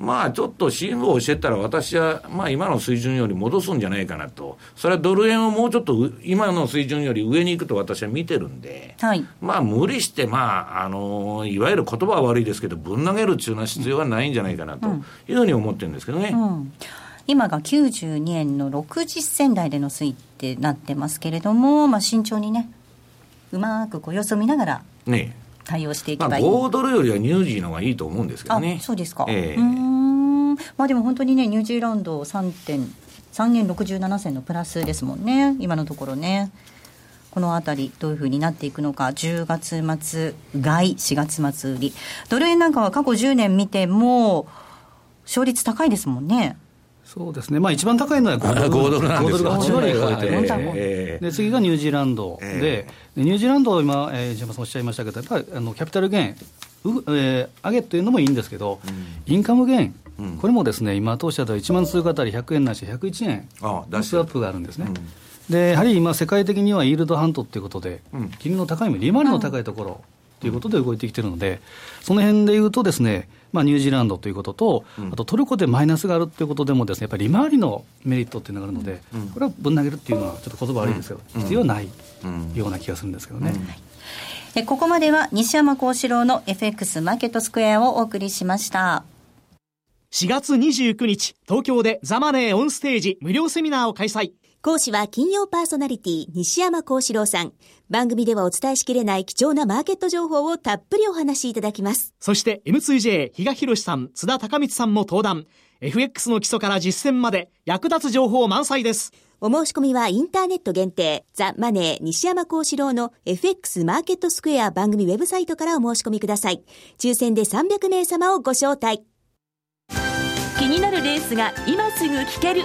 まあちょっと辛抱してたら私は、まあ今の水準より戻すんじゃないかなと。それはドル円をもうちょっと今の水準より上に行くと私は見てるんで、はい、まあ無理して、まあ、あの、いわゆる言葉は悪いですけど、ぶん投げるっていうのは必要はないんじゃないかなというふうに思ってるんですけどね。うん。うん今が92円の60銭台での推移ってなってますけれども、まあ、慎重にね、うまくこう様子を見ながら対応していけばいい、ねまあ、5ドルよりはニュージーの方がいいと思うんですけどね。そうですか、えーまあでも本当にね、ニュージーランド3.3円67銭のプラスですもんね、今のところね。このあたり、どういうふうになっていくのか、10月末買い、4月末売り。ドル円なんかは過去10年見ても、勝率高いですもんね。そうですね、まあ、一番高いのは5ドルなんです5ドルが8割超えて。る、えー、で次がニュージーランド。で、え。ー、ニュージーランド、今、えー、ジェマさんおっしゃいましたけど、やっぱりあのキャピタルゲイン、うえー、上げというのもいいんですけど、うん、インカムゲイン、これもですね今、当社では1万通貨あたり100円ないし101円のスワップがあるんですね。でやはり今、世界的にはイールドハントということで、金利の高い利回りの高いところということで動いてきてるので、その辺でいうとですね、まあ、ニュージーランドということと、あとトルコでマイナスがあるということでもですね、やっぱり利回りのメリットっていうのがあるので、これはぶん投げるっていうのは、ちょっと言葉悪いですけど、必要ないような気がするんですけどね。ここまでは西山幸四郎の FX マーケットスクエアをお送りしました。4月29日、東京でザマネーオンステージ無料セミナーを開催。講師は金曜パーソナリティ西山幸四郎さん。番組ではお伝えしきれない貴重なマーケット情報をたっぷりお話しいただきます。そして M2J 比嘉博さん、津田隆光さんも登壇。FX の基礎から実践まで役立つ情報満載です。お申し込みはインターネット限定、ザ・マネー西山幸四郎の FX マーケットスクエア番組ウェブサイトからお申し込みください。抽選で300名様をご招待。気になるレースが今すぐ聞ける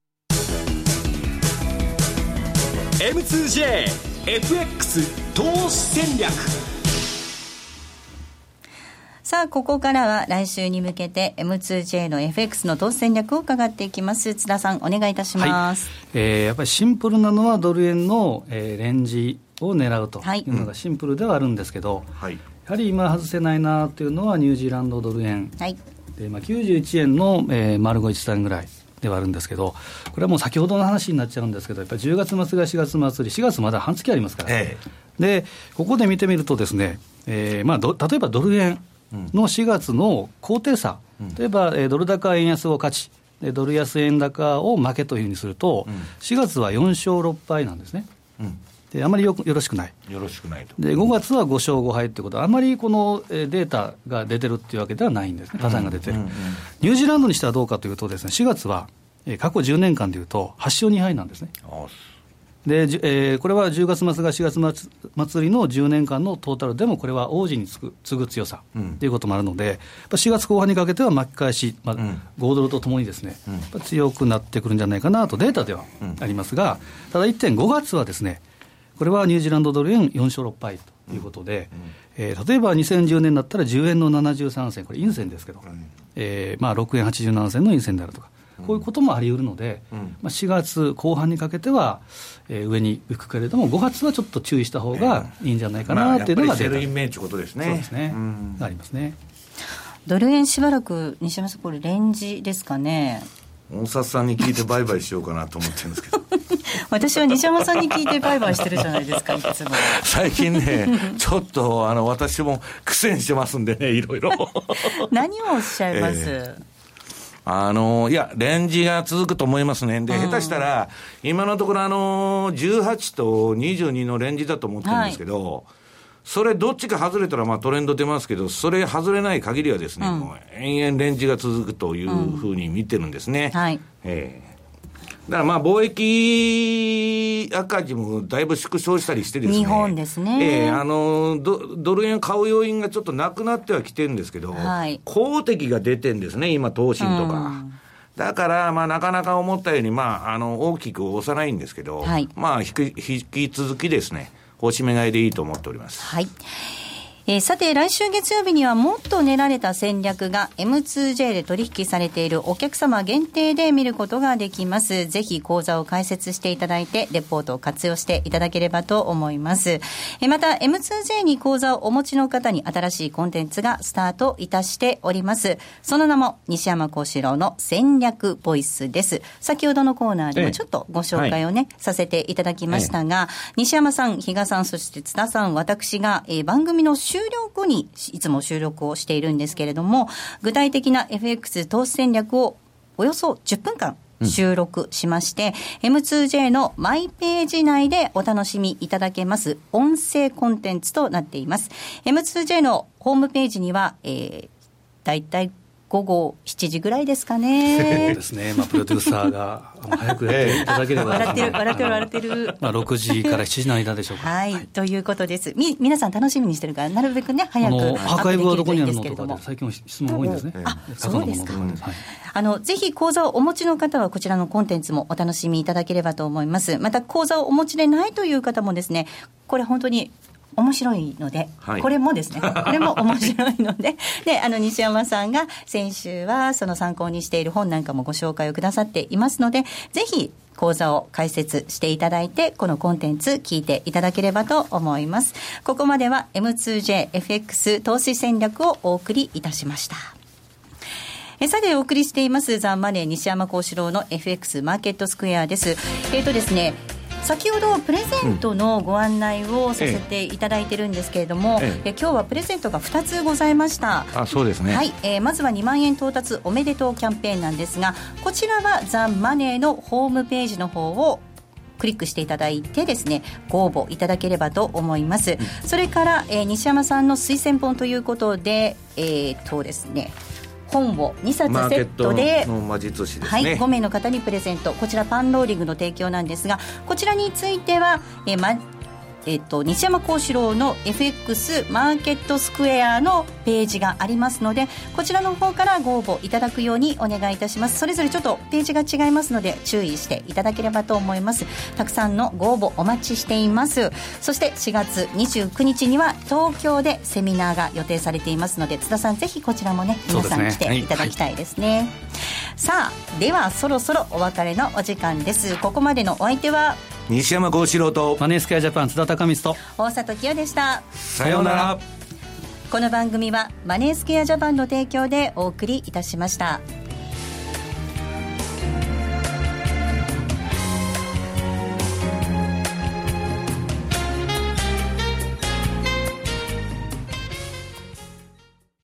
M2JFX 投資戦略さあ、ここからは来週に向けて M2J の FX の投資戦略を伺っていきます。津田さん、お願いいたします。はい、えー、やっぱりシンプルなのはドル円の、えー、レンジを狙うというのがシンプルではあるんですけど、はい、やはり今外せないなというのはニュージーランドドル円。はい、でまあ、91円の、えー、丸513ぐらい。ではあるんですけど、これはもう先ほどの話になっちゃうんですけど、やっぱり10月末が4月末で、4月まだ半月ありますから、ええ、でここで見てみるとですね、えーまあ、例えばドル円の4月の高低差、うん、例えば、えー、ドル高円安を勝ち、ドル安円高を負けというふうにすると、うん、4月は4勝6敗なんですね。うんであまりよよろしくない。よろしくないと。で、5月は5勝5敗ということは、あまりこのデータが出てるっていうわけではないんですね、加算が出てる、うんうん。うん、ニュージーランドにしてはどうかというとです、ね、4月は過去10年間でいうと、8勝2敗なんですね。で、えー、これは10月末が4月末りの10年間のトータルでも、これは王子に次ぐ強さということもあるので、うん、4月後半にかけては巻き返し、まあ、うん、5ドルとともにですね、うん、強くなってくるんじゃないかなと、データではありますが、ただ一点、5月はですね、これはニュージーランドドル円4勝6敗ということで、うん、えー、例えば2010年だったら10円の73銭、これ、陰線ですけど、うん、えー、まあ、6円87銭の陰線であるとか。こういうこともあり得るので、うん、まあ、4月後半にかけては、えー、上に行くけれども、5月はちょっと注意した方がいいんじゃないかなっていうのが、セルインメということですね。そうですね、うん、ありますね。ドル円しばらく、西山さん、これ、レンジですかね。大札さんに聞いて売買しようかなと思ってるんですけど。私は西山さんに聞いて売買してるじゃないですかいつも。最近ねちょっとあの私も苦戦してますんでねいろいろ。何をおっしゃいます、えーあの、いや、レンジが続くと思いますね。で、下手したら、今のところあの、18と22のレンジだと思ってるんですけど、はいそれどっちか外れたらまあトレンド出ますけど、それ外れない限りはですね、うん、もう延々レンジが続くというふうに見てるんですね。うん、はい。えーだからまあ貿易赤字もだいぶ縮小したりしてですね。日本ですね。ええー、あのド、ドル円買う要因がちょっとなくなってはきてるんですけど、はい、公的が出てるんですね、今、投信とか。うんだから、まあ、なかなか思ったように、まあ、あの、大きく押さないんですけど、はい、まあ、引き、引き続きですね、おしめ買いでいいと思っております。はい。えー、さて、来週月曜日にはもっと練られた戦略が M2J で取引されているお客様限定で見ることができます。ぜひ講座を開設していただいて、レポートを活用していただければと思います。えー、また、M2J に講座をお持ちの方に新しいコンテンツがスタートいたしております。その名も、西山幸四郎の戦略ボイスです。先ほどのコーナーでもちょっとご紹介をね、はい、させていただきましたが、西山さん、比嘉さん、そして津田さん、私が、えー、番組の終了後にいつも収録をしているんですけれども、具体的な FX 投資戦略をおよそ10分間収録しまして、うん、M2J のマイページ内でお楽しみいただけます音声コンテンツとなっています。M2J のホームページには、えー、大体午後7時ぐらいですかね。そうですね。まあ、プロデューサーが早くやっていただければ。笑ってる、笑ってる、笑ってる。まあ、6時から7時の間でしょうか。はい、はい、ということです。み、皆さん楽しみにしてるから、なるべくね、早く。アーカイブはどこにあるのとか最近は質問多いんですね。あ、そうですか。はい、あの、ぜひ講座をお持ちの方は、こちらのコンテンツもお楽しみいただければと思います。また、講座をお持ちでないという方もですね、これ本当に面白いので、はい、これもですね、これも面白いので、で、あの、西山さんが先週はその参考にしている本なんかもご紹介をくださっていますので、ぜひ、講座を開設していただいて、このコンテンツ聞いていただければと思います。ここまでは M2JFX 投資戦略をお送りいたしました。えさてお送りしていますザンマネー西山幸四郎の FX マーケットスクエアです。えっ、ー、とですね、先ほどプレゼントのご案内をさせていただいてるんですけれども、ええ。え、今日はプレゼントが2つございました。あそうですね、はい。えー、まずは2万円到達おめでとうキャンペーンなんですがこちらはザ・マネーのホームページの方をクリックしていただいてですねご応募いただければと思います、うん、それから、えー、西山さんの推薦本ということでえー、っとですね本を2冊セットで。魔術師、ね、はい、5名の方にプレゼント。こちらパンローリングの提供なんですがこちらについては、えーまえっと、西山幸四郎の FX マーケットスクエアのページがありますのでこちらの方からご応募いただくようにお願いいたします。それぞれちょっとページが違いますので注意していただければと思います。たくさんのご応募お待ちしています。そして4月29日には東京でセミナーが予定されていますので津田さんぜひこちらもね皆さん来ていただきたいですね、ね。はい、さあではそろそろお別れのお時間です。ここまでのお相手は西山幸四郎と。マネースクエアジャパン津田隆光と。大里清でした。さようなら。この番組はマネースクエアジャパンの提供でお送りいたしました。